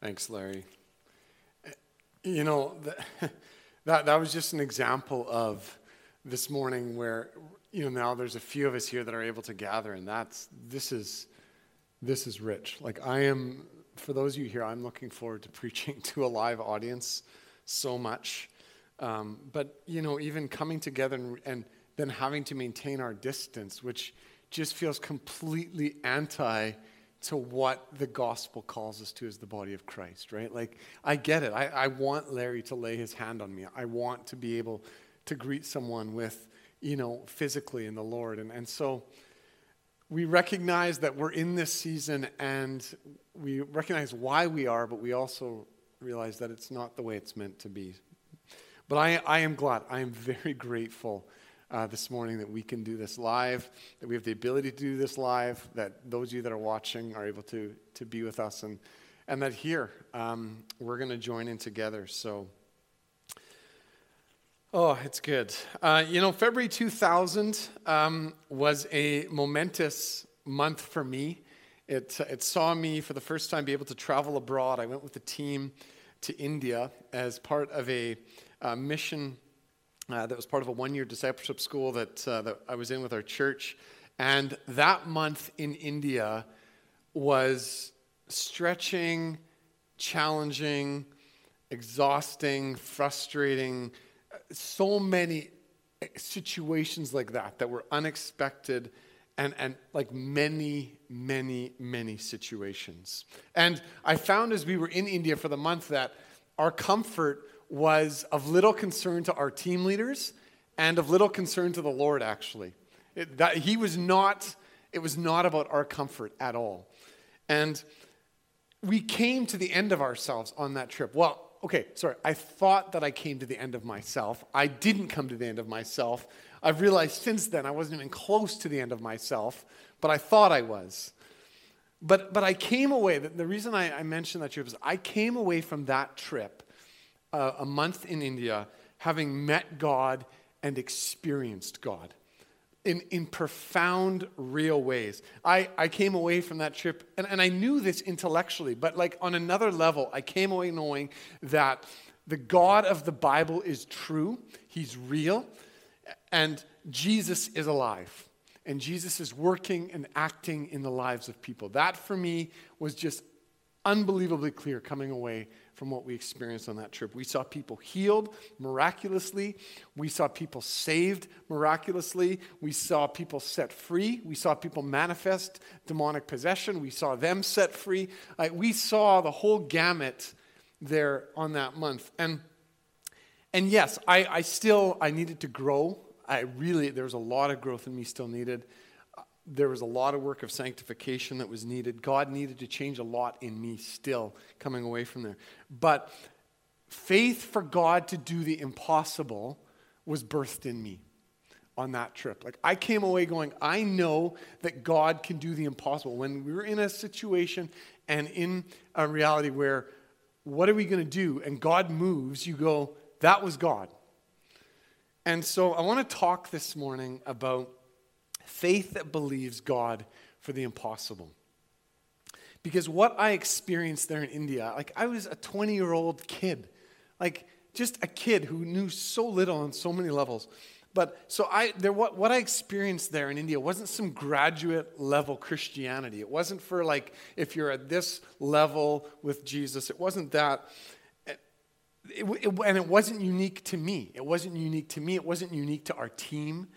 Thanks, Larry. You know, that, that was just an example of this morning where, you know, now there's a few of us here that are able to gather, and that's, this is, this is rich. Like, I am, for those of you here, I'm looking forward to preaching to a live audience so much. Um, but, you know, even coming together and, and then having to maintain our distance, which just feels completely anti to what the gospel calls us to as the body of Christ, right? Like, I get it. I, I want Larry to lay his hand on me. I want to be able to greet someone with, you know, physically in the Lord. And, and so we recognize that we're in this season and we recognize why we are, but we also realize that it's not the way it's meant to be. But I, I am glad. I am very grateful uh, this morning that we can do this live, that we have the ability to do this live, that those of you that are watching are able to, to be with us, and, and that here um, we're going to join in together. So, oh, it's good. Uh, you know, February 2000 um, was a momentous month for me. It, it saw me for the first time be able to travel abroad. I went with a team to India as part of a, a mission uh, that was part of a one year discipleship school that, uh, that I was in with our church. And that month in India was stretching, challenging, exhausting, frustrating. So many situations like that that were unexpected and, and like many, many, many situations. And I found as we were in India for the month that our comfort was of little concern to our team leaders and of little concern to the Lord, actually. It, that, he was not, it was not about our comfort at all. And we came to the end of ourselves on that trip. Well, okay, sorry. I thought that I came to the end of myself. I didn't come to the end of myself. I've realized since then I wasn't even close to the end of myself, but I thought I was. But, but I came away, the, reason I, I mentioned that trip is I came away from that trip uh, a month in India having met God and experienced God in, in profound, real ways. I, I came away from that trip, and, and I knew this intellectually, but like on another level, I came away knowing that the God of the Bible is true, He's real, and Jesus is alive. And Jesus is working and acting in the lives of people. That for me was just unbelievably clear coming away from what we experienced on that trip. We saw people healed miraculously. We saw people saved miraculously. We saw people set free. We saw people manifest demonic possession. We saw them set free. Uh, we saw the whole gamut there on that month. And, and yes, I, I still, I needed to grow. I really, there was a lot of growth in me still needed there was a lot of work of sanctification that was needed. God needed to change a lot in me still coming away from there. But faith for God to do the impossible was birthed in me on that trip. Like I came away going, I know that God can do the impossible. When we were in a situation and in a reality where what are we going to do? And God moves, you go, that was God. And so I want to talk this morning about faith that believes God for the impossible. Because what I experienced there in India, like I was a 20 year old kid, like just a kid who knew so little on so many levels. But so I, there, what, what I experienced there in India wasn't some graduate level Christianity. It wasn't for like, if you're at this level with Jesus, it wasn't that. It, it, and it wasn't unique to me. It wasn't unique to me. It wasn't unique to our team.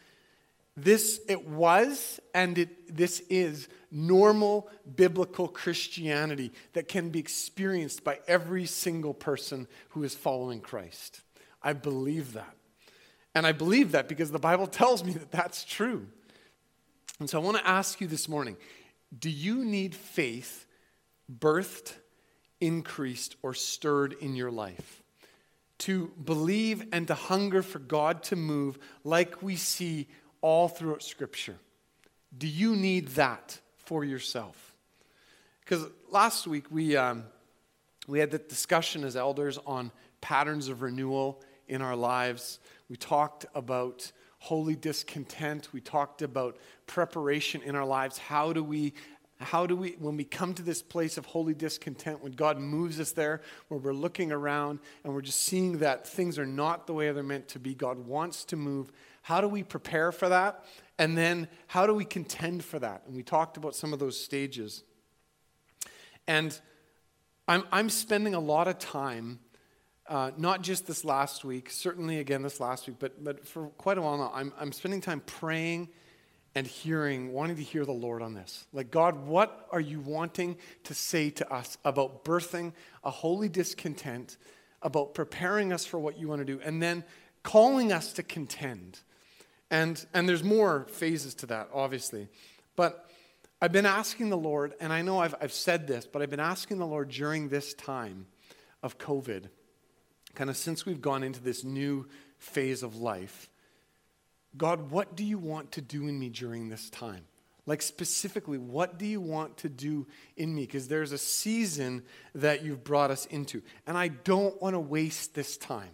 This, it was, and it, this is normal biblical Christianity that can be experienced by every single person who is following Christ. I believe that. And I believe that because the Bible tells me that that's true. And so I want to ask you this morning do you need faith birthed, increased, or stirred in your life? To believe and to hunger for God to move like we see all throughout Scripture. Do you need that for yourself? Because last week we, um, we had the discussion as elders on patterns of renewal in our lives. We talked about holy discontent. We talked about preparation in our lives. How do we How do we, when we come to this place of holy discontent, when God moves us there, where we're looking around and we're just seeing that things are not the way they're meant to be, God wants to move. How do we prepare for that? And then how do we contend for that? And we talked about some of those stages. And I'm, I'm spending a lot of time, uh, not just this last week, certainly again this last week, but, but for quite a while now, I'm, I'm spending time praying and hearing, wanting to hear the Lord on this. Like, God, what are you wanting to say to us about birthing a holy discontent, about preparing us for what you want to do, and then calling us to contend? And, and there's more phases to that, obviously. But I've been asking the Lord, and I know I've, I've said this, but I've been asking the Lord during this time of COVID, kind of since we've gone into this new phase of life God, what do you want to do in me during this time? Like, specifically, what do you want to do in me? Because there's a season that you've brought us into, and I don't want to waste this time.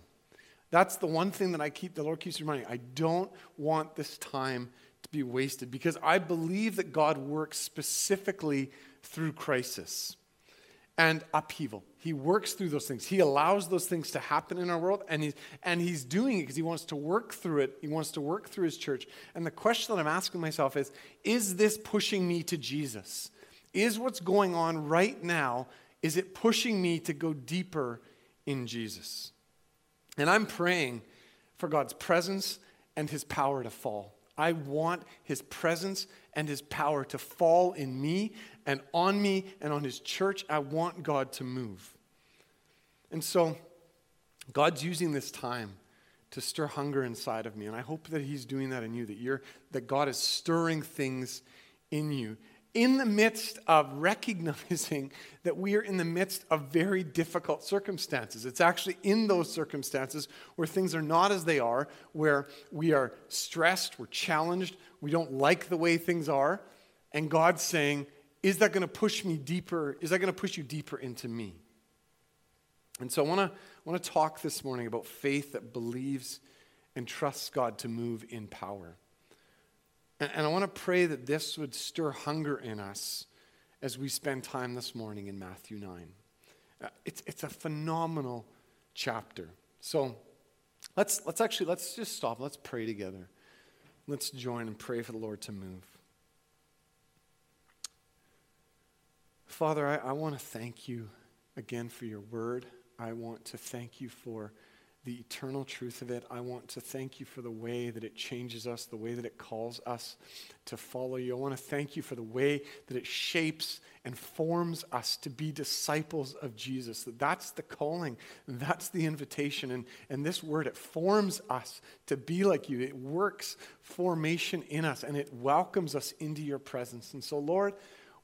That's the one thing that I keep, the Lord keeps reminding me. I don't want this time to be wasted because I believe that God works specifically through crisis and upheaval. He works through those things. He allows those things to happen in our world, and he's, and he's doing it because he wants to work through it. He wants to work through his church. And the question that I'm asking myself is Is this pushing me to Jesus? Is what's going on right now, is it pushing me to go deeper in Jesus? And I'm praying for God's presence and his power to fall. I want his presence and his power to fall in me and on me and on his church. I want God to move. And so, God's using this time to stir hunger inside of me. And I hope that he's doing that in you, that, you're, that God is stirring things in you in the midst of recognizing that we are in the midst of very difficult circumstances. It's actually in those circumstances where things are not as they are, where we are stressed, we're challenged, we don't like the way things are, and God's saying, Is that going to push me deeper? Is that going to push you deeper into me? And so I want to want to talk this morning about faith that believes and trusts God to move in power. And, I want to pray that this would stir hunger in us as we spend time this morning in Matthew 9. Uh, it's, it's a phenomenal chapter. So let's, let's actually, let's just stop. Let's pray together. Let's join and pray for the Lord to move. Father, I, I want to thank you again for your word. I want to thank you for the eternal truth of it. I want to thank you for the way that it changes us, the way that it calls us to follow you. I want to thank you for the way that it shapes and forms us to be disciples of Jesus. That that's the calling, that's the invitation. And, and this word, it forms us to be like you. It works formation in us and it welcomes us into your presence. And so, Lord,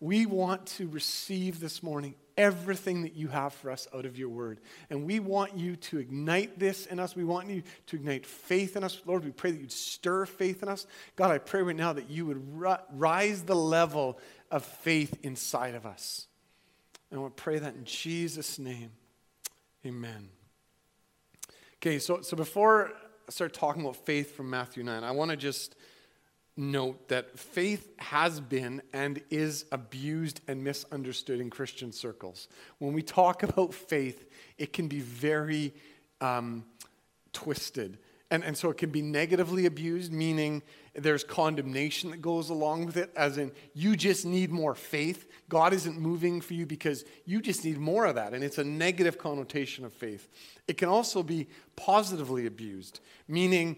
we want to receive this morning everything that you have for us out of your word. And we want you to ignite this in us. We want you to ignite faith in us. Lord, we pray that you'd stir faith in us. God, I pray right now that you would rise the level of faith inside of us. And we pray that in Jesus' name. Amen. Okay, so, so before I start talking about faith from Matthew 9, I want to just note that faith has been and is abused and misunderstood in Christian circles. When we talk about faith, it can be very um, twisted. And, and so it can be negatively abused, meaning there's condemnation that goes along with it, as in, you just need more faith. God isn't moving for you because you just need more of that. And it's a negative connotation of faith. It can also be positively abused, meaning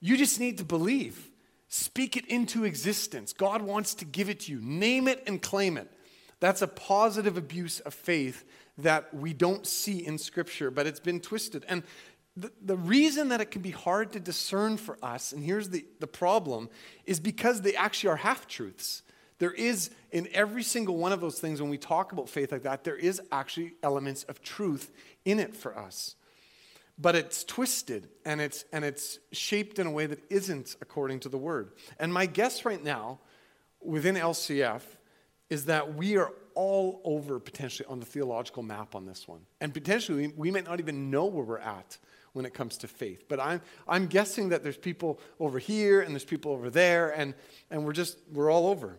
you just need to believe. Speak it into existence. God wants to give it to you. Name it and claim it. That's a positive abuse of faith that we don't see in Scripture, but it's been twisted. And the, the reason that it can be hard to discern for us, and here's the, the problem, is because they actually are half truths. There is, in every single one of those things, when we talk about faith like that, there is actually elements of truth in it for us but it's twisted and it's and it's shaped in a way that isn't according to the word. And my guess right now within LCF is that we are all over potentially on the theological map on this one. And potentially we, we might not even know where we're at when it comes to faith. But I'm I'm guessing that there's people over here and there's people over there and and we're just we're all over.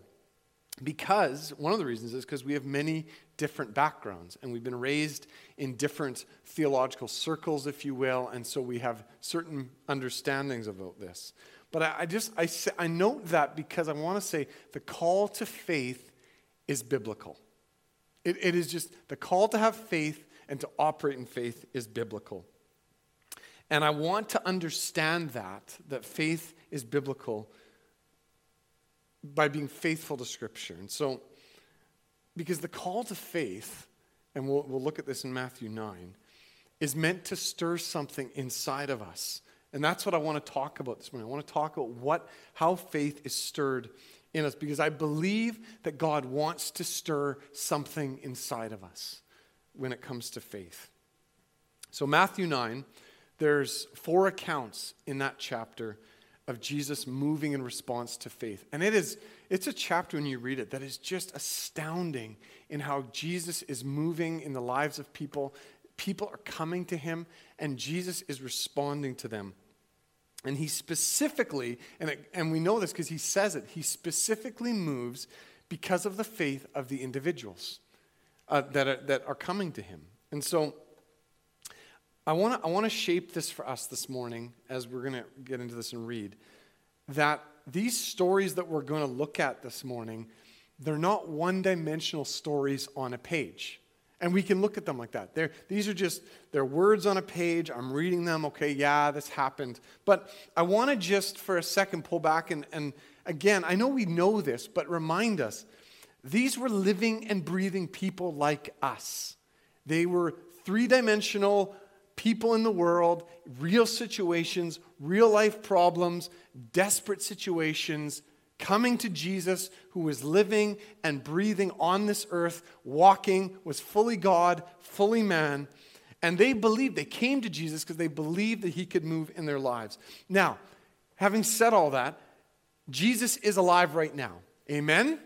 Because one of the reasons is because we have many different backgrounds and we've been raised in different theological circles, if you will, and so we have certain understandings about this. But I, I just I, I note that because I want to say the call to faith is biblical. It, it is just the call to have faith and to operate in faith is biblical. And I want to understand that, that faith is biblical by being faithful to Scripture. And so, because the call to faith, and we'll, we'll look at this in Matthew 9, is meant to stir something inside of us. And that's what I want to talk about this morning. I want to talk about what, how faith is stirred in us, because I believe that God wants to stir something inside of us when it comes to faith. So, Matthew 9, there's four accounts in that chapter of Jesus moving in response to faith. And it is it's a chapter when you read it that is just astounding in how Jesus is moving in the lives of people. People are coming to him and Jesus is responding to them. And he specifically, and, it, and we know this because he says it, he specifically moves because of the faith of the individuals uh, that, are, that are coming to him. And so I want to I wanna shape this for us this morning as we're going to get into this and read. That these stories that we're going to look at this morning, they're not one dimensional stories on a page. And we can look at them like that. They're, these are just, they're words on a page. I'm reading them. Okay, yeah, this happened. But I want to just for a second pull back and, and again, I know we know this, but remind us these were living and breathing people like us. They were three dimensional, people in the world, real situations, real life problems, desperate situations, coming to Jesus, who was living and breathing on this earth, walking, was fully God, fully man. And they believed, they came to Jesus because they believed that he could move in their lives. Now, having said all that, Jesus is alive right now. Amen?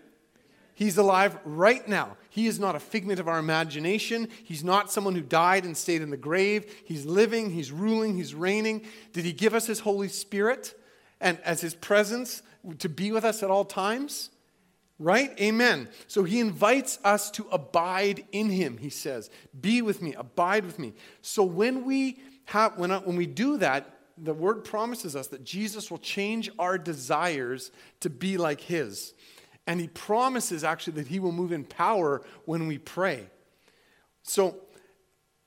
He's alive right now. He is not a figment of our imagination. He's not someone who died and stayed in the grave. He's living, he's ruling, he's reigning. Did he give us his Holy Spirit and as his presence to be with us at all times? Right? Amen. So he invites us to abide in him, he says. Be with me, abide with me. So when we have when, when we do that, the word promises us that Jesus will change our desires to be like his. And he promises actually that he will move in power when we pray. So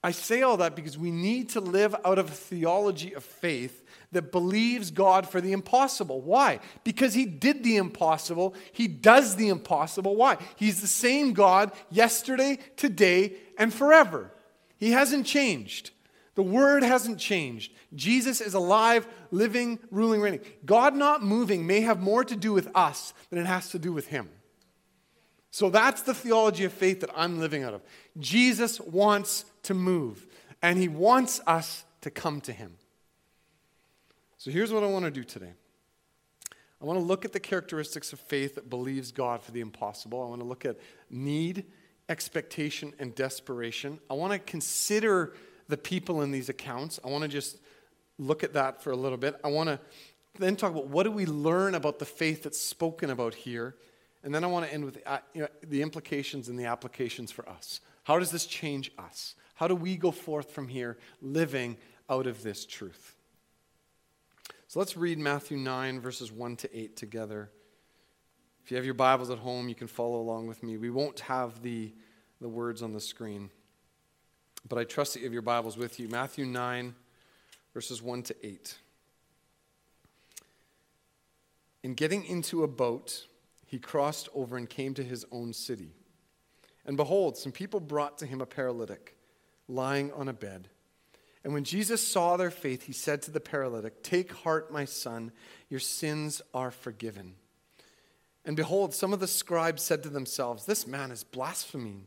I say all that because we need to live out of a theology of faith that believes God for the impossible. Why? Because he did the impossible. He does the impossible. Why? He's the same God yesterday, today, and forever. He hasn't changed. The word hasn't changed. Jesus is alive, living, ruling, reigning. God not moving may have more to do with us than it has to do with him. So that's the theology of faith that I'm living out of. Jesus wants to move, and he wants us to come to him. So here's what I want to do today. I want to look at the characteristics of faith that believes God for the impossible. I want to look at need, expectation, and desperation. I want to consider the people in these accounts. I want to just look at that for a little bit. I want to then talk about what do we learn about the faith that's spoken about here. And then I want to end with uh, you know, the implications and the applications for us. How does this change us? How do we go forth from here living out of this truth? So let's read Matthew 9, verses 1 to 8 together. If you have your Bibles at home, you can follow along with me. We won't have the, the words on the screen, but I trust that you have your Bibles with you. Matthew 9, verses 1 to 8. In getting into a boat, he crossed over and came to his own city. And behold, some people brought to him a paralytic, lying on a bed. And when Jesus saw their faith, he said to the paralytic, Take heart, my son, your sins are forgiven. And behold, some of the scribes said to themselves, This man is blaspheming.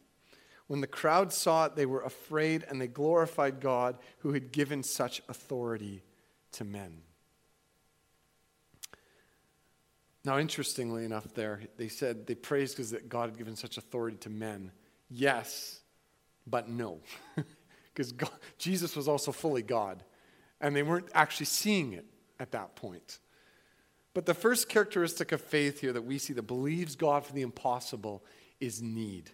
When the crowd saw it, they were afraid and they glorified God who had given such authority to men. Now, interestingly enough, there, they said they praised because God had given such authority to men. Yes, but no. Because Jesus was also fully God, and they weren't actually seeing it at that point. But the first characteristic of faith here that we see that believes God for the impossible is need.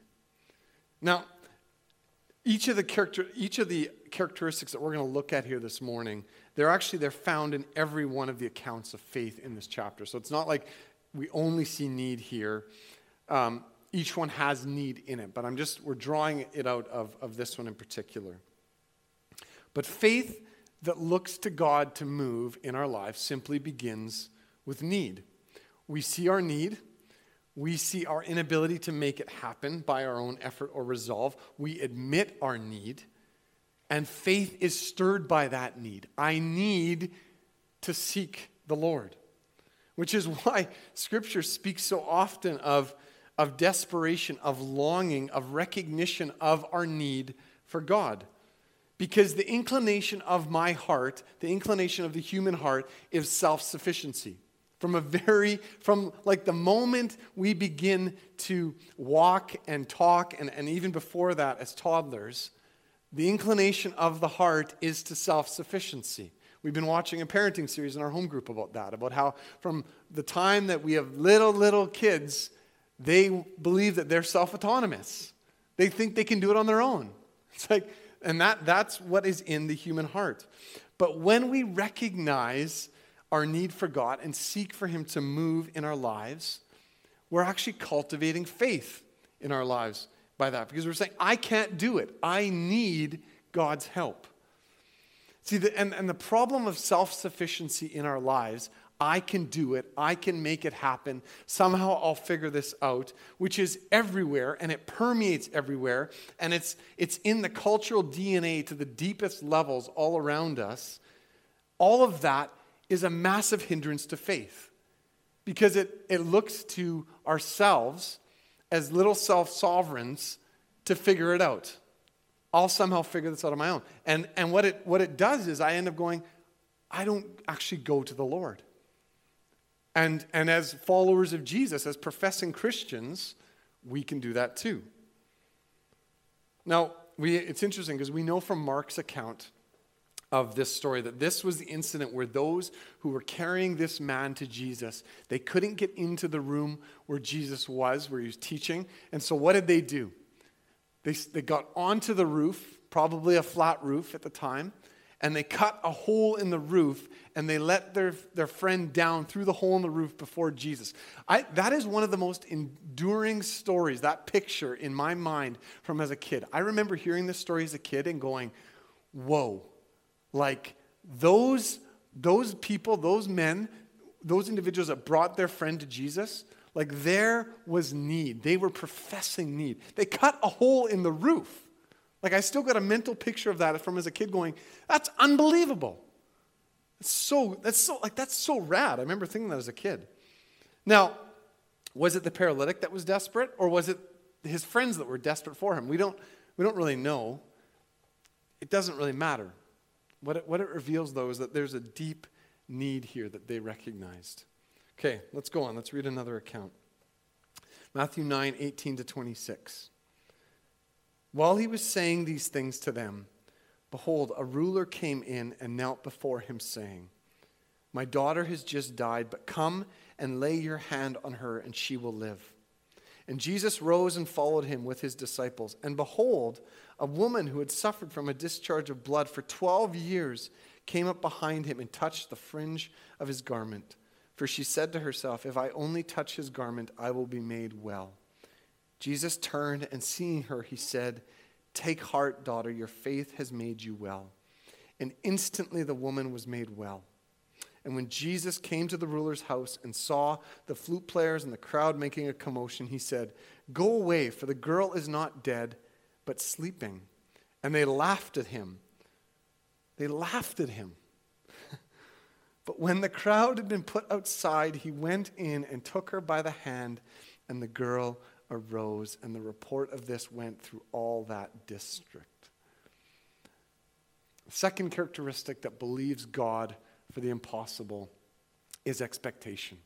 Now, each of the character, each of the characteristics that we're going to look at here this morning, they're actually they're found in every one of the accounts of faith in this chapter. So it's not like we only see need here. Um, each one has need in it, but I'm just we're drawing it out of, of this one in particular. But faith that looks to God to move in our lives simply begins with need. We see our need. We see our inability to make it happen by our own effort or resolve. We admit our need, and faith is stirred by that need. I need to seek the Lord, which is why Scripture speaks so often of, of desperation, of longing, of recognition of our need for God. Because the inclination of my heart, the inclination of the human heart, is self sufficiency. From a very, from like the moment we begin to walk and talk, and, and even before that as toddlers, the inclination of the heart is to self sufficiency. We've been watching a parenting series in our home group about that, about how from the time that we have little, little kids, they believe that they're self autonomous. They think they can do it on their own. It's like, and that, that's what is in the human heart. But when we recognize our need for God and seek for Him to move in our lives, we're actually cultivating faith in our lives by that because we're saying, I can't do it. I need God's help. See, the, and, and the problem of self sufficiency in our lives, I can do it, I can make it happen, somehow I'll figure this out, which is everywhere and it permeates everywhere and it's, it's in the cultural DNA to the deepest levels all around us. All of that is a massive hindrance to faith because it, it looks to ourselves as little self sovereigns to figure it out. I'll somehow figure this out on my own. And, and what, it, what it does is I end up going, I don't actually go to the Lord. And, and as followers of Jesus, as professing Christians, we can do that too. Now, we, it's interesting because we know from Mark's account of this story that this was the incident where those who were carrying this man to Jesus they couldn't get into the room where jesus was where he was teaching. And so what did they do? They, they got onto the roof probably a flat roof at the time and they cut a hole in the roof and they let their, their friend down through the hole in the roof before jesus. I, that is one of the most enduring stories that picture in my mind from as a kid. I remember hearing this story as a kid and going whoa like those, those people, those men, those individuals that brought their friend to Jesus, like there was need. They were professing need. They cut a hole in the roof. Like I still got a mental picture of that from as a kid going, that's unbelievable. That's so, that's so, like that's so rad. I remember thinking that as a kid. Now, was it the paralytic that was desperate, or was it his friends that were desperate for him? We don't, we don't really know. It doesn't really matter. What it, what it reveals, though, is that there's a deep need here that they recognized. Okay, let's go on. Let's read another account. Matthew 9, 18 to 26. While he was saying these things to them, behold, a ruler came in and knelt before him, saying, My daughter has just died, but come and lay your hand on her, and she will live. And Jesus rose and followed him with his disciples. And behold, a woman who had suffered from a discharge of blood for 12 years came up behind him and touched the fringe of his garment. For she said to herself, If I only touch his garment, I will be made well. Jesus turned and seeing her, he said, Take heart, daughter, your faith has made you well. And instantly the woman was made well. And when Jesus came to the ruler's house and saw the flute players and the crowd making a commotion, he said, Go away, for the girl is not dead but sleeping. And they laughed at him. They laughed at him. but when the crowd had been put outside, he went in and took her by the hand, and the girl arose, and the report of this went through all that district. Second characteristic that believes God for the impossible is expectation.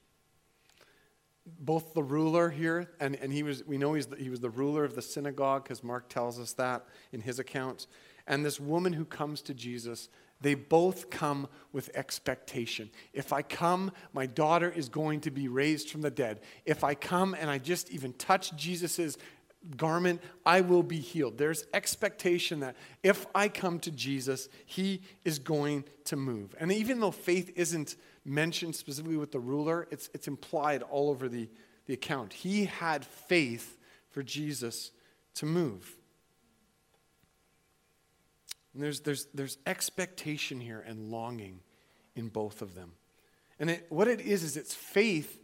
Both the ruler here, and, and he was, we know he's the, he was the ruler of the synagogue because Mark tells us that in his account, and this woman who comes to Jesus, they both come with expectation. If I come, my daughter is going to be raised from the dead. If I come and I just even touch Jesus' garment, I will be healed. There's expectation that if I come to Jesus, he is going to move. And even though faith isn't mentioned specifically with the ruler, it's, it's implied all over the, the account. He had faith for Jesus to move. And there's, there's, there's expectation here and longing in both of them. And it, what it is, is it's faith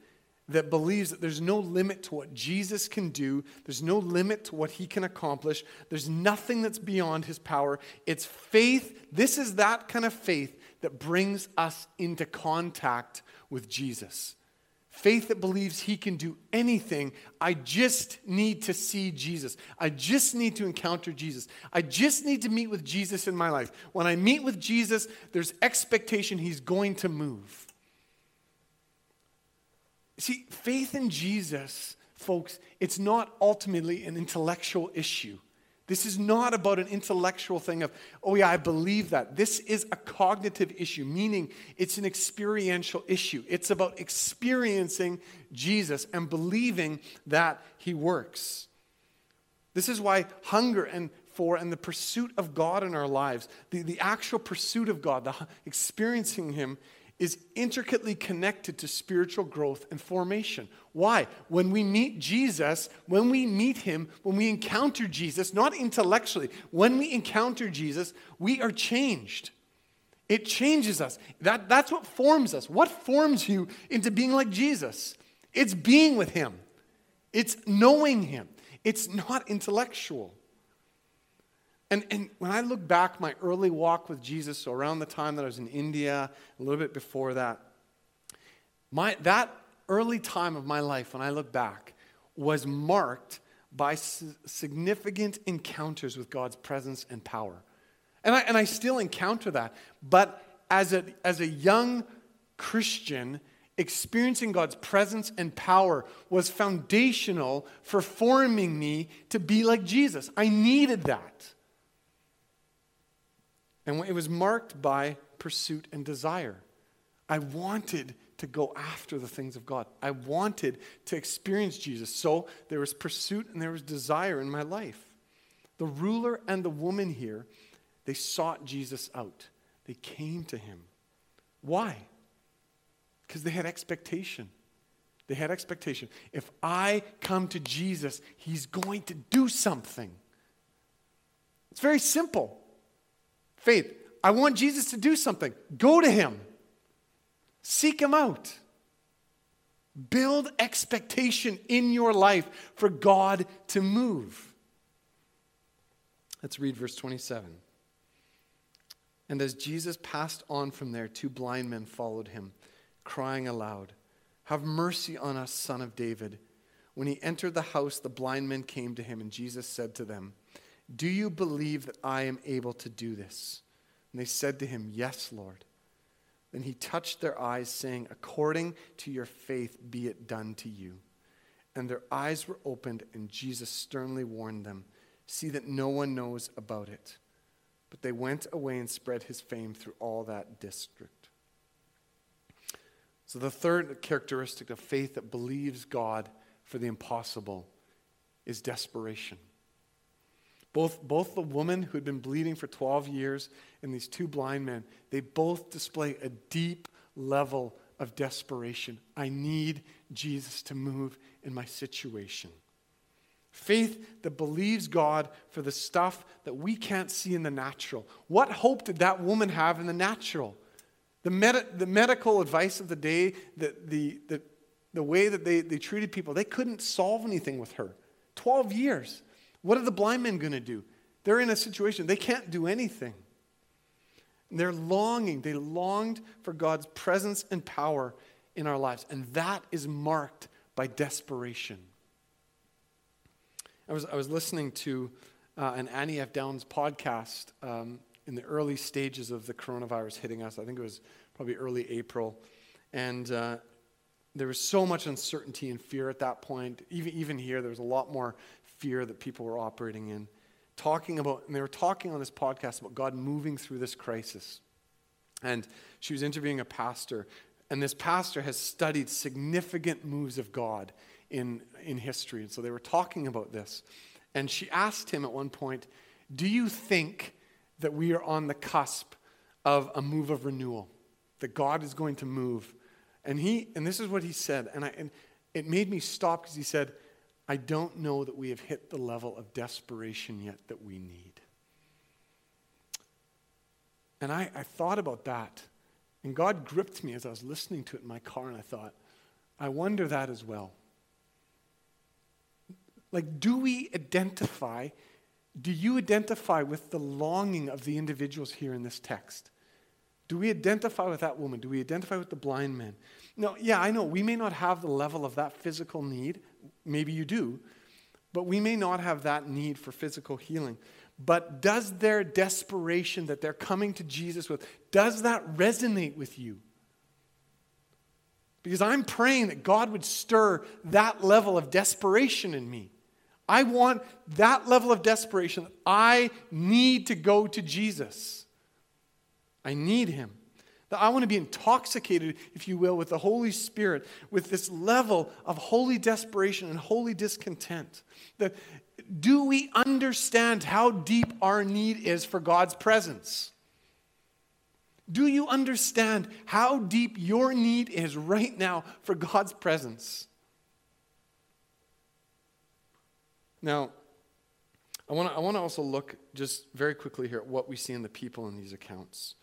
that believes that there's no limit to what Jesus can do, there's no limit to what he can accomplish, there's nothing that's beyond his power. It's faith. This is that kind of faith that brings us into contact with Jesus. Faith that believes he can do anything. I just need to see Jesus. I just need to encounter Jesus. I just need to meet with Jesus in my life. When I meet with Jesus, there's expectation he's going to move. See, faith in Jesus, folks, it's not ultimately an intellectual issue. This is not about an intellectual thing of, oh yeah, I believe that. This is a cognitive issue, meaning it's an experiential issue. It's about experiencing Jesus and believing that he works. This is why hunger and for and the pursuit of God in our lives, the, the actual pursuit of God, the experiencing him is intricately connected to spiritual growth and formation. Why? When we meet Jesus, when we meet him, when we encounter Jesus, not intellectually, when we encounter Jesus, we are changed. It changes us. That, that's what forms us. What forms you into being like Jesus? It's being with him, it's knowing him, it's not intellectual. And, and when I look back my early walk with Jesus, so around the time that I was in India, a little bit before that, my, that early time of my life, when I look back, was marked by significant encounters with God's presence and power. And I, and I still encounter that. But as a, as a young Christian, experiencing God's presence and power was foundational for forming me to be like Jesus. I needed that. And it was marked by pursuit and desire. I wanted to go after the things of God. I wanted to experience Jesus. So there was pursuit and there was desire in my life. The ruler and the woman here, they sought Jesus out. They came to him. Why? Because they had expectation. They had expectation. If I come to Jesus, he's going to do something. It's very simple. Faith. I want Jesus to do something. Go to him. Seek him out. Build expectation in your life for God to move. Let's read verse 27. And as Jesus passed on from there, two blind men followed him, crying aloud, Have mercy on us, son of David. When he entered the house, the blind men came to him, and Jesus said to them, do you believe that I am able to do this? And they said to him, Yes, Lord. Then he touched their eyes, saying, According to your faith, be it done to you. And their eyes were opened, and Jesus sternly warned them, See that no one knows about it. But they went away and spread his fame through all that district. So, the third characteristic of faith that believes God for the impossible is desperation. Both, both the woman who had been bleeding for 12 years and these two blind men, they both display a deep level of desperation. I need Jesus to move in my situation. Faith that believes God for the stuff that we can't see in the natural. What hope did that woman have in the natural? The, med- the medical advice of the day, the, the, the, the way that they, they treated people, they couldn't solve anything with her. 12 years. What are the blind men going to do? They're in a situation, they can't do anything. they're longing, they longed for God's presence and power in our lives. And that is marked by desperation. I was, I was listening to uh, an Annie F. Downs podcast um, in the early stages of the coronavirus hitting us. I think it was probably early April. And uh, there was so much uncertainty and fear at that point. Even, even here, there was a lot more fear that people were operating in. Talking about, and they were talking on this podcast about God moving through this crisis. And she was interviewing a pastor, and this pastor has studied significant moves of God in, in history. And so they were talking about this. And she asked him at one point, Do you think that we are on the cusp of a move of renewal? That God is going to move? And he, and this is what he said, and, I, and it made me stop because he said, I don't know that we have hit the level of desperation yet that we need. And I, I thought about that. And God gripped me as I was listening to it in my car, and I thought, I wonder that as well. Like, do we identify, do you identify with the longing of the individuals here in this text? Do we identify with that woman? Do we identify with the blind man? No, yeah, I know we may not have the level of that physical need. Maybe you do, but we may not have that need for physical healing. But does their desperation that they're coming to Jesus with, does that resonate with you? Because I'm praying that God would stir that level of desperation in me. I want that level of desperation. I need to go to Jesus. I need him. That I want to be intoxicated, if you will, with the Holy Spirit, with this level of holy desperation and holy discontent. That do we understand how deep our need is for God's presence? Do you understand how deep your need is right now for God's presence? Now, I want to I wanna also look just very quickly here at what we see in the people in these accounts.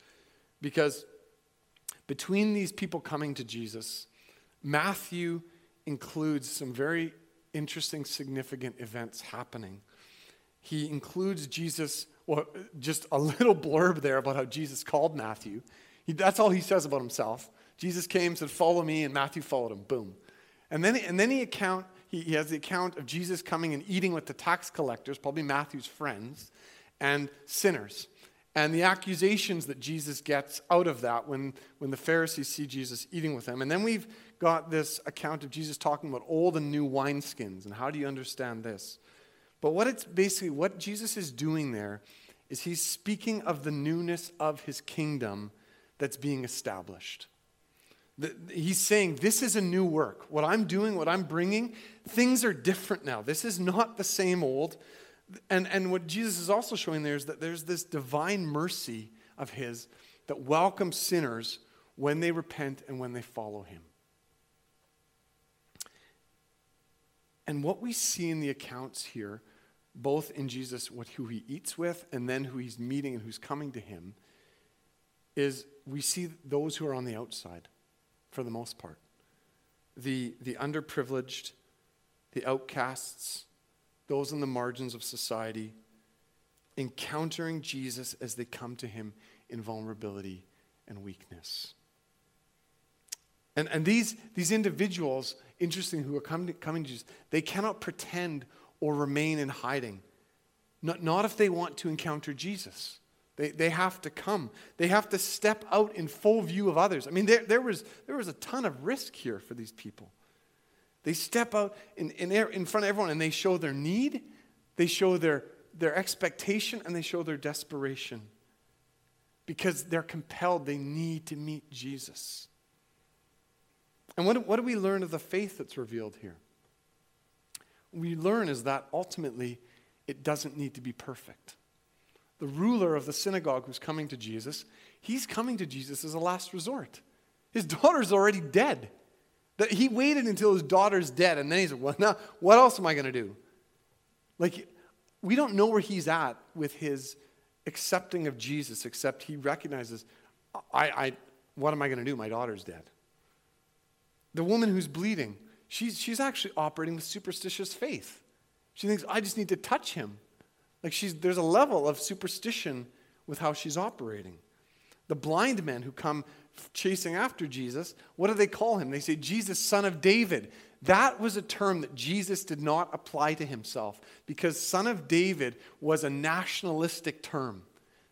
Because between these people coming to Jesus, Matthew includes some very interesting, significant events happening. He includes Jesus, well, just a little blurb there about how Jesus called Matthew. He, that's all he says about himself. Jesus came, said, Follow me, and Matthew followed him. Boom. And then, and then he, account, he, he has the account of Jesus coming and eating with the tax collectors, probably Matthew's friends, and sinners. And the accusations that Jesus gets out of that when, when the Pharisees see Jesus eating with them. And then we've got this account of Jesus talking about old and new wineskins. And how do you understand this? But what it's basically, what Jesus is doing there is he's speaking of the newness of his kingdom that's being established. He's saying, This is a new work. What I'm doing, what I'm bringing, things are different now. This is not the same old. And, and what Jesus is also showing there is that there's this divine mercy of his that welcomes sinners when they repent and when they follow him. And what we see in the accounts here, both in Jesus, what, who he eats with, and then who he's meeting and who's coming to him, is we see those who are on the outside for the most part. The, the underprivileged, the outcasts, those on the margins of society, encountering Jesus as they come to him in vulnerability and weakness. And, and these, these individuals, interesting, who are coming to, coming to Jesus, they cannot pretend or remain in hiding. Not, not if they want to encounter Jesus. They, they have to come. They have to step out in full view of others. I mean, there, there, was, there was a ton of risk here for these people. They step out in, in, in front of everyone and they show their need, they show their, their expectation, and they show their desperation because they're compelled, they need to meet Jesus. And what, what do we learn of the faith that's revealed here? We learn is that ultimately it doesn't need to be perfect. The ruler of the synagogue who's coming to Jesus, he's coming to Jesus as a last resort. His daughter's already dead. That he waited until his daughter's dead, and then he said, Well, now, what else am I going to do? Like, we don't know where he's at with his accepting of Jesus, except he recognizes, I, I what am I going to do? My daughter's dead. The woman who's bleeding, she's, she's actually operating with superstitious faith. She thinks, I just need to touch him. Like she's, there's a level of superstition with how she's operating. The blind men who come chasing after Jesus, what do they call him? They say, Jesus, son of David. That was a term that Jesus did not apply to himself because son of David was a nationalistic term.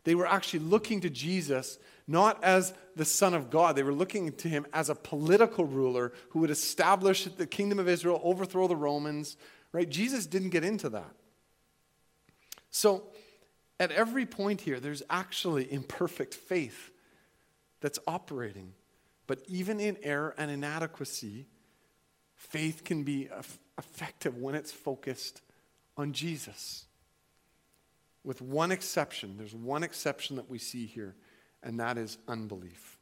They were actually looking to Jesus not as the Son of God. They were looking to him as a political ruler who would establish the kingdom of Israel, overthrow the Romans, right? Jesus didn't get into that. So, at every point here, there's actually imperfect faith that's operating. But even in error and inadequacy, faith can be effective when it's focused on Jesus. With one exception, there's one exception that we see here, and that is unbelief.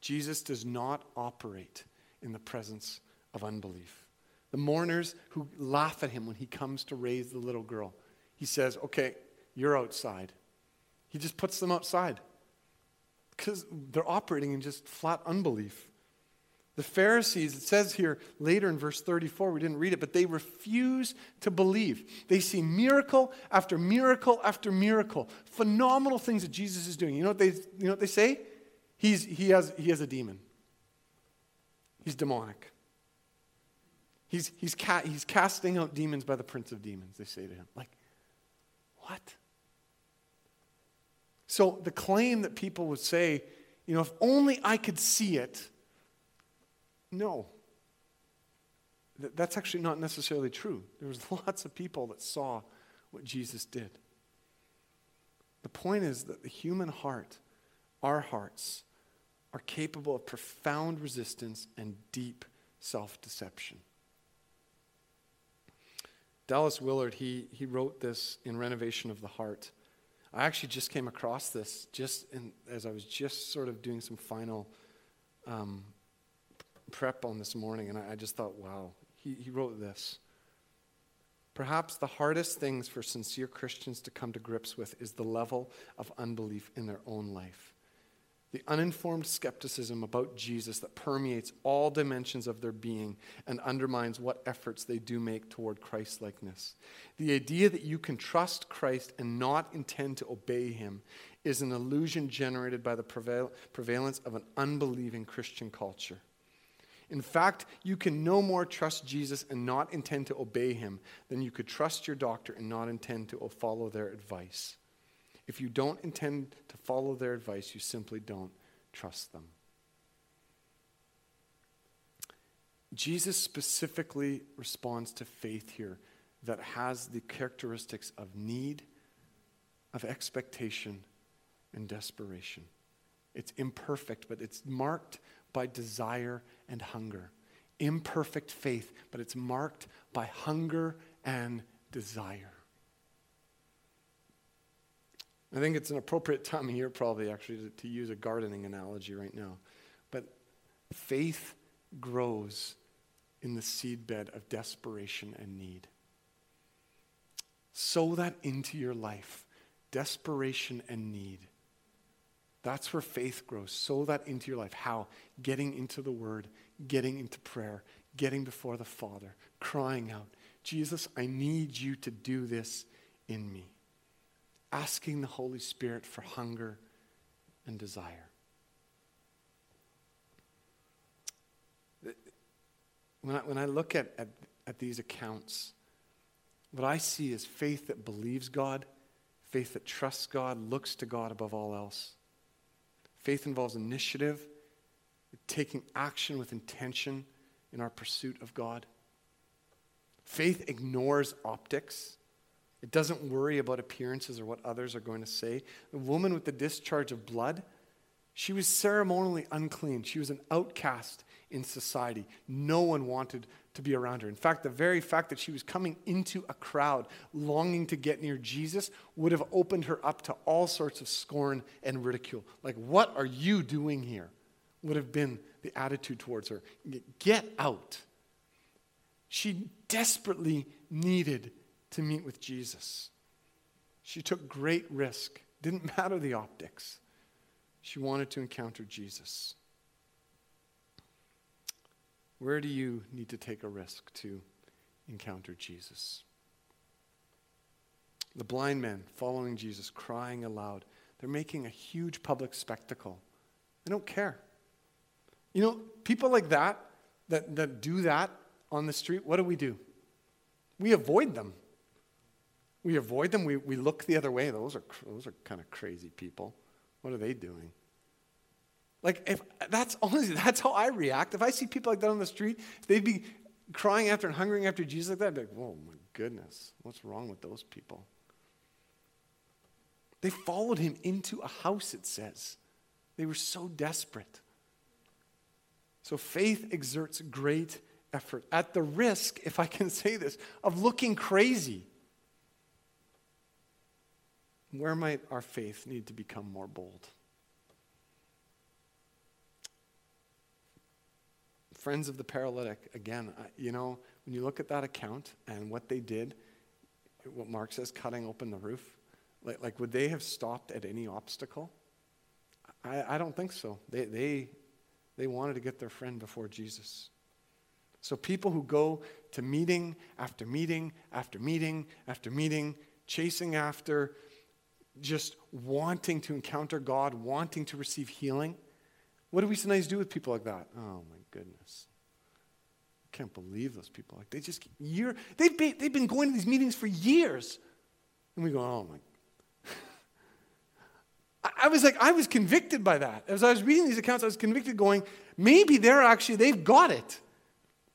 Jesus does not operate in the presence of unbelief. The mourners who laugh at him when he comes to raise the little girl, he says, Okay, you're outside. He just puts them outside because they're operating in just flat unbelief. The Pharisees, it says here later in verse 34, we didn't read it, but they refuse to believe. They see miracle after miracle after miracle, phenomenal things that Jesus is doing. You know what they, you know what they say? He's, he, has, he has a demon, he's demonic. He's, he's, ca- he's casting out demons by the prince of demons, they say to him. Like, what? So the claim that people would say, you know, if only I could see it, no. That's actually not necessarily true. There was lots of people that saw what Jesus did. The point is that the human heart, our hearts, are capable of profound resistance and deep self deception. Dallas Willard, he, he wrote this in Renovation of the Heart. I actually just came across this just in, as I was just sort of doing some final um, prep on this morning, and I, I just thought, wow, he, he wrote this. Perhaps the hardest things for sincere Christians to come to grips with is the level of unbelief in their own life the uninformed skepticism about Jesus that permeates all dimensions of their being and undermines what efforts they do make toward Christ likeness. The idea that you can trust Christ and not intend to obey him is an illusion generated by the prevalence of an unbelieving Christian culture. In fact, you can no more trust Jesus and not intend to obey him than you could trust your doctor and not intend to follow their advice. If you don't intend to follow their advice, you simply don't trust them. Jesus specifically responds to faith here that has the characteristics of need, of expectation, and desperation. It's imperfect, but it's marked by desire and hunger. Imperfect faith, but it's marked by hunger and desire. I think it's an appropriate time of year, probably, actually, to, to use a gardening analogy right now. But faith grows in the seedbed of desperation and need. Sow that into your life desperation and need. That's where faith grows. Sow that into your life. How? Getting into the Word, getting into prayer, getting before the Father, crying out, Jesus, I need you to do this in me asking the Holy Spirit for hunger and desire. When I, when I look at, at, at these accounts, what I see is faith that believes God, faith that trusts God, looks to God above all else. Faith involves initiative, taking action with intention in our pursuit of God. Faith ignores optics. It doesn't worry about appearances or what others are going to say. The woman with the discharge of blood, she was ceremonially unclean. She was an outcast in society. No one wanted to be around her. In fact, the very fact that she was coming into a crowd longing to get near Jesus would have opened her up to all sorts of scorn and ridicule. Like, what are you doing here? Would have been the attitude towards her. Get out. She desperately needed to meet with Jesus. She took great risk. Didn't matter the optics. She wanted to encounter Jesus. Where do you need to take a risk to encounter Jesus? The blind men following Jesus, crying aloud. They're making a huge public spectacle. They don't care. You know, people like that, that, that do that on the street, what do we do? We avoid them. We avoid them. We, we look the other way. Those are, those are kind of crazy people. What are they doing? Like, if that's honestly, that's how I react. If I see people like that on the street, they'd be crying after and hungering after Jesus like that. I'd be like, oh my goodness, what's wrong with those people? They followed him into a house, it says. They were so desperate. So faith exerts great effort at the risk, if I can say this, of looking crazy. Where might our faith need to become more bold? Friends of the paralytic, again, you know, when you look at that account and what they did, what Mark says, cutting open the roof, like, like would they have stopped at any obstacle? I, I don't think so. They, they, they wanted to get their friend before Jesus. So people who go to meeting after meeting after meeting after meeting, chasing after just wanting to encounter God, wanting to receive healing, what do we sometimes do with people like that? Oh my goodness. I can't believe those people. Like they just year they've been, they've been going to these meetings for years. And we go, oh my. I was like, I was convicted by that. As I was reading these accounts, I was convicted going, maybe they're actually, they've got it.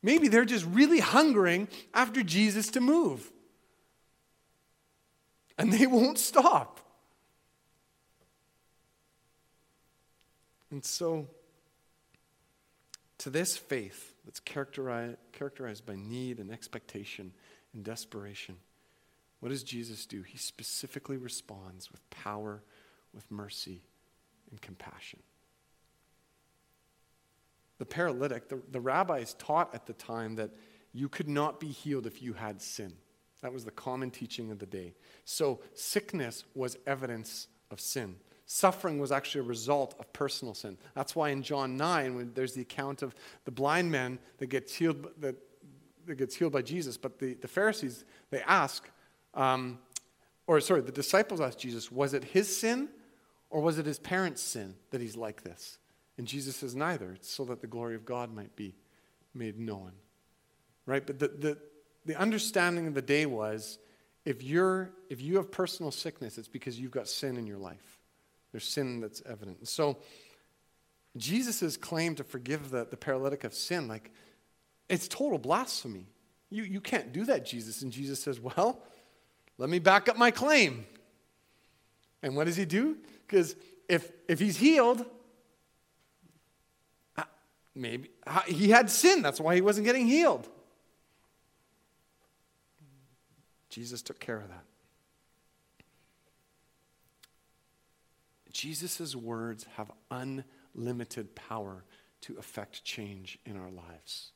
Maybe they're just really hungering after Jesus to move. And they won't stop. And so, to this faith that's characterized, characterized by need and expectation and desperation, what does Jesus do? He specifically responds with power, with mercy, and compassion. The paralytic, the, the rabbis taught at the time that you could not be healed if you had sin. That was the common teaching of the day. So, sickness was evidence of sin. Suffering was actually a result of personal sin. That's why in John 9, when there's the account of the blind man that gets healed, that, that gets healed by Jesus, but the, the Pharisees, they ask, um, or sorry, the disciples ask Jesus, was it his sin or was it his parents' sin that he's like this? And Jesus says, neither. It's so that the glory of God might be made known. Right? But the, the, the understanding of the day was if, you're, if you have personal sickness, it's because you've got sin in your life. There's sin that's evident. So Jesus' claim to forgive the, the paralytic of sin, like, it's total blasphemy. You, you can't do that, Jesus. And Jesus says, Well, let me back up my claim. And what does he do? Because if, if he's healed, maybe he had sin. That's why he wasn't getting healed. Jesus took care of that. Jesus' words have unlimited power to affect change in our lives.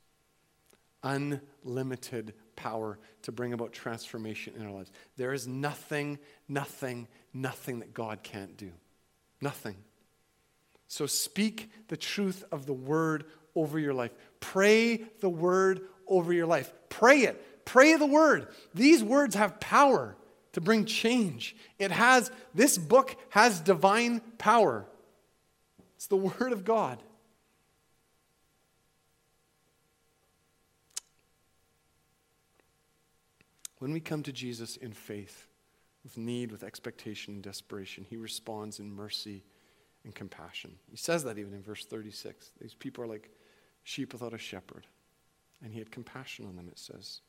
Unlimited power to bring about transformation in our lives. There is nothing, nothing, nothing that God can't do. Nothing. So speak the truth of the word over your life. Pray the word over your life. Pray it. Pray the word. These words have power to bring change. It has, this book has divine power. It's the Word of God. When we come to Jesus in faith, with need, with expectation and desperation, he responds in mercy and compassion. He says that even in verse 36. These people are like sheep without a shepherd. And he had compassion on them, it says.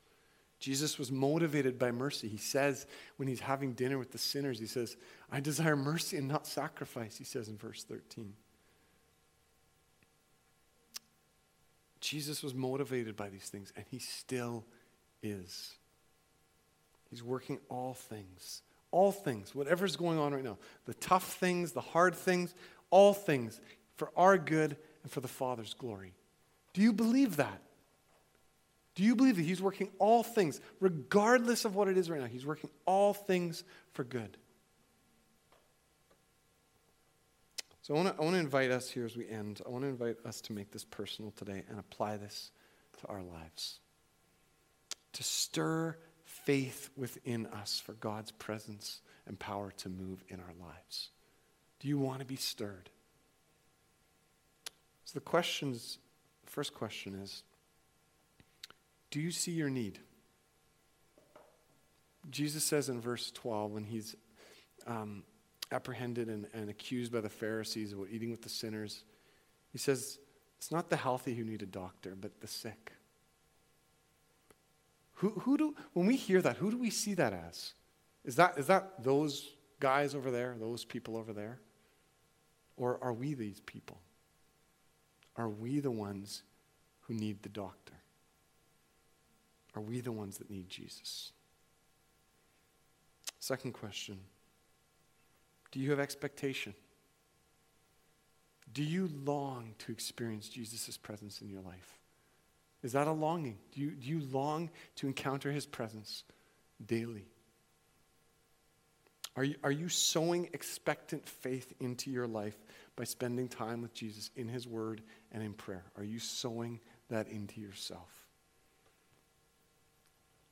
Jesus was motivated by mercy. He says, when he's having dinner with the sinners, he says, I desire mercy and not sacrifice, he says in verse 13. Jesus was motivated by these things, and he still is. He's working all things, all things, whatever's going on right now the tough things, the hard things, all things for our good and for the Father's glory. Do you believe that? Do you believe that He's working all things, regardless of what it is right now? He's working all things for good. So I want to invite us here as we end. I want to invite us to make this personal today and apply this to our lives. To stir faith within us for God's presence and power to move in our lives. Do you want to be stirred? So the questions, the first question is Do you see your need? Jesus says in verse 12, when he's um, apprehended and, and accused by the Pharisees about eating with the sinners, he says, It's not the healthy who need a doctor, but the sick. Who, who do, when we hear that, who do we see that as? Is that, is that those guys over there, those people over there? Or are we these people? Are we the ones who need the doctor? Are we the ones that need Jesus? Second question Do you have expectation? Do you long to experience Jesus' presence in your life? Is that a longing? Do you, do you long to encounter his presence daily? Are you, are you sowing expectant faith into your life by spending time with Jesus in his word and in prayer? Are you sowing that into yourself?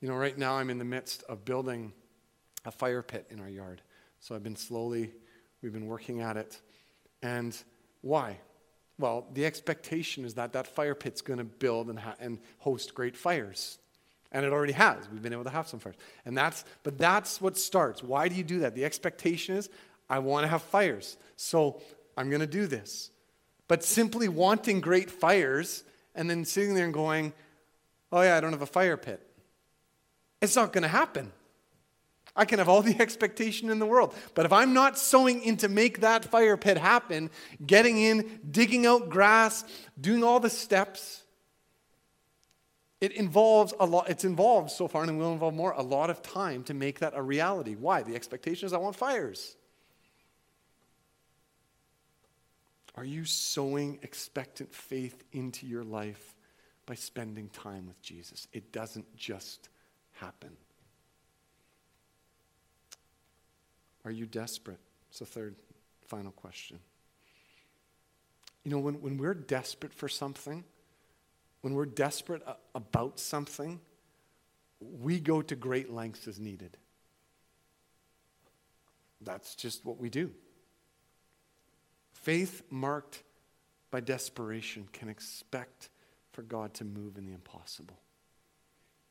You know, right now I'm in the midst of building a fire pit in our yard. So I've been slowly, we've been working at it. And why? Well, the expectation is that that fire pit's going to build and, ha- and host great fires. And it already has. We've been able to have some fires. And that's, but that's what starts. Why do you do that? The expectation is, I want to have fires. So I'm going to do this. But simply wanting great fires and then sitting there and going, oh yeah, I don't have a fire pit. It's not going to happen. I can have all the expectation in the world. But if I'm not sowing in to make that fire pit happen, getting in, digging out grass, doing all the steps, it involves a lot, it's involved so far, and it will involve more, a lot of time to make that a reality. Why? The expectation is I want fires. Are you sowing expectant faith into your life by spending time with Jesus? It doesn't just happen. Are you desperate? It's the third, final question. You know, when, when we're desperate for something, when we're desperate about something, we go to great lengths as needed. That's just what we do. Faith marked by desperation can expect for God to move in the impossible.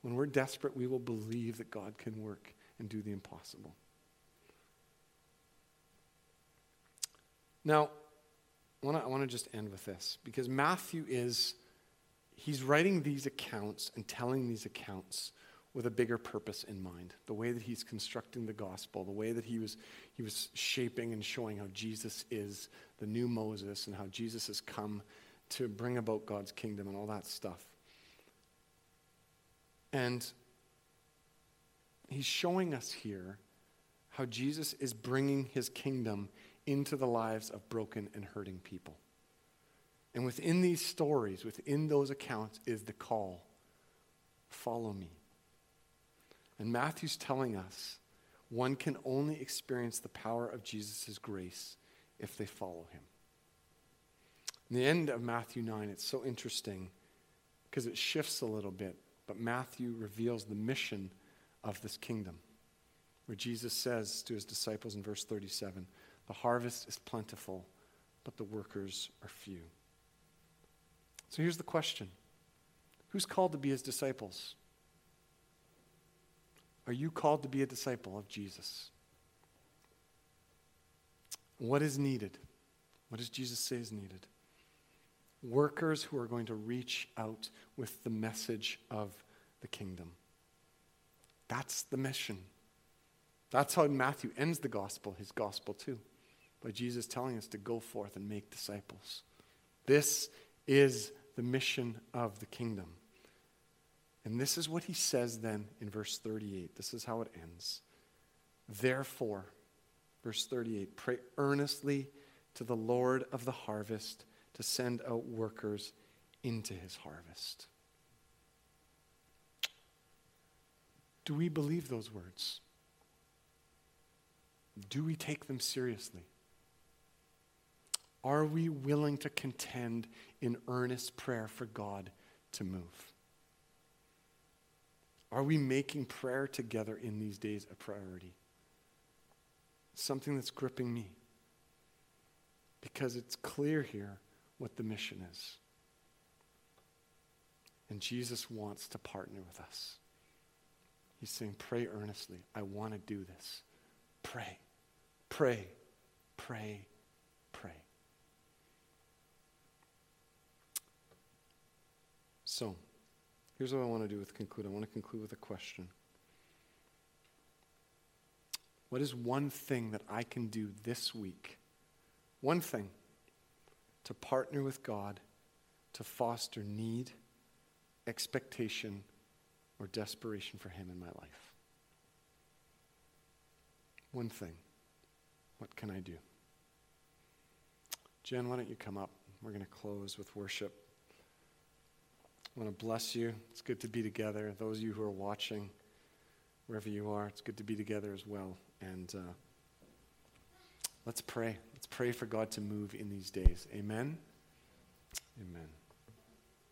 When we're desperate, we will believe that God can work and do the impossible. Now, I want to just end with this because Matthew is, he's writing these accounts and telling these accounts with a bigger purpose in mind. The way that he's constructing the gospel, the way that he was, he was shaping and showing how Jesus is the new Moses and how Jesus has come to bring about God's kingdom and all that stuff. And he's showing us here how Jesus is bringing his kingdom into the lives of broken and hurting people. And within these stories, within those accounts, is the call follow me. And Matthew's telling us one can only experience the power of Jesus' grace if they follow him. In the end of Matthew 9, it's so interesting because it shifts a little bit, but Matthew reveals the mission of this kingdom, where Jesus says to his disciples in verse 37 the harvest is plentiful, but the workers are few. So here's the question Who's called to be his disciples? Are you called to be a disciple of Jesus? What is needed? What does Jesus say is needed? Workers who are going to reach out with the message of the kingdom. That's the mission. That's how Matthew ends the gospel, his gospel too by Jesus telling us to go forth and make disciples. This is the mission of the kingdom. And this is what he says then in verse 38. This is how it ends. Therefore, verse 38, pray earnestly to the Lord of the harvest to send out workers into his harvest. Do we believe those words? Do we take them seriously? Are we willing to contend in earnest prayer for God to move? Are we making prayer together in these days a priority? Something that's gripping me. Because it's clear here what the mission is. And Jesus wants to partner with us. He's saying, Pray earnestly. I want to do this. Pray, pray, pray, pray. So, here's what I want to do with conclude. I want to conclude with a question. What is one thing that I can do this week? One thing to partner with God to foster need, expectation, or desperation for Him in my life. One thing. What can I do? Jen, why don't you come up? We're going to close with worship. I want to bless you. It's good to be together. Those of you who are watching, wherever you are, it's good to be together as well. And uh, let's pray. Let's pray for God to move in these days. Amen. Amen.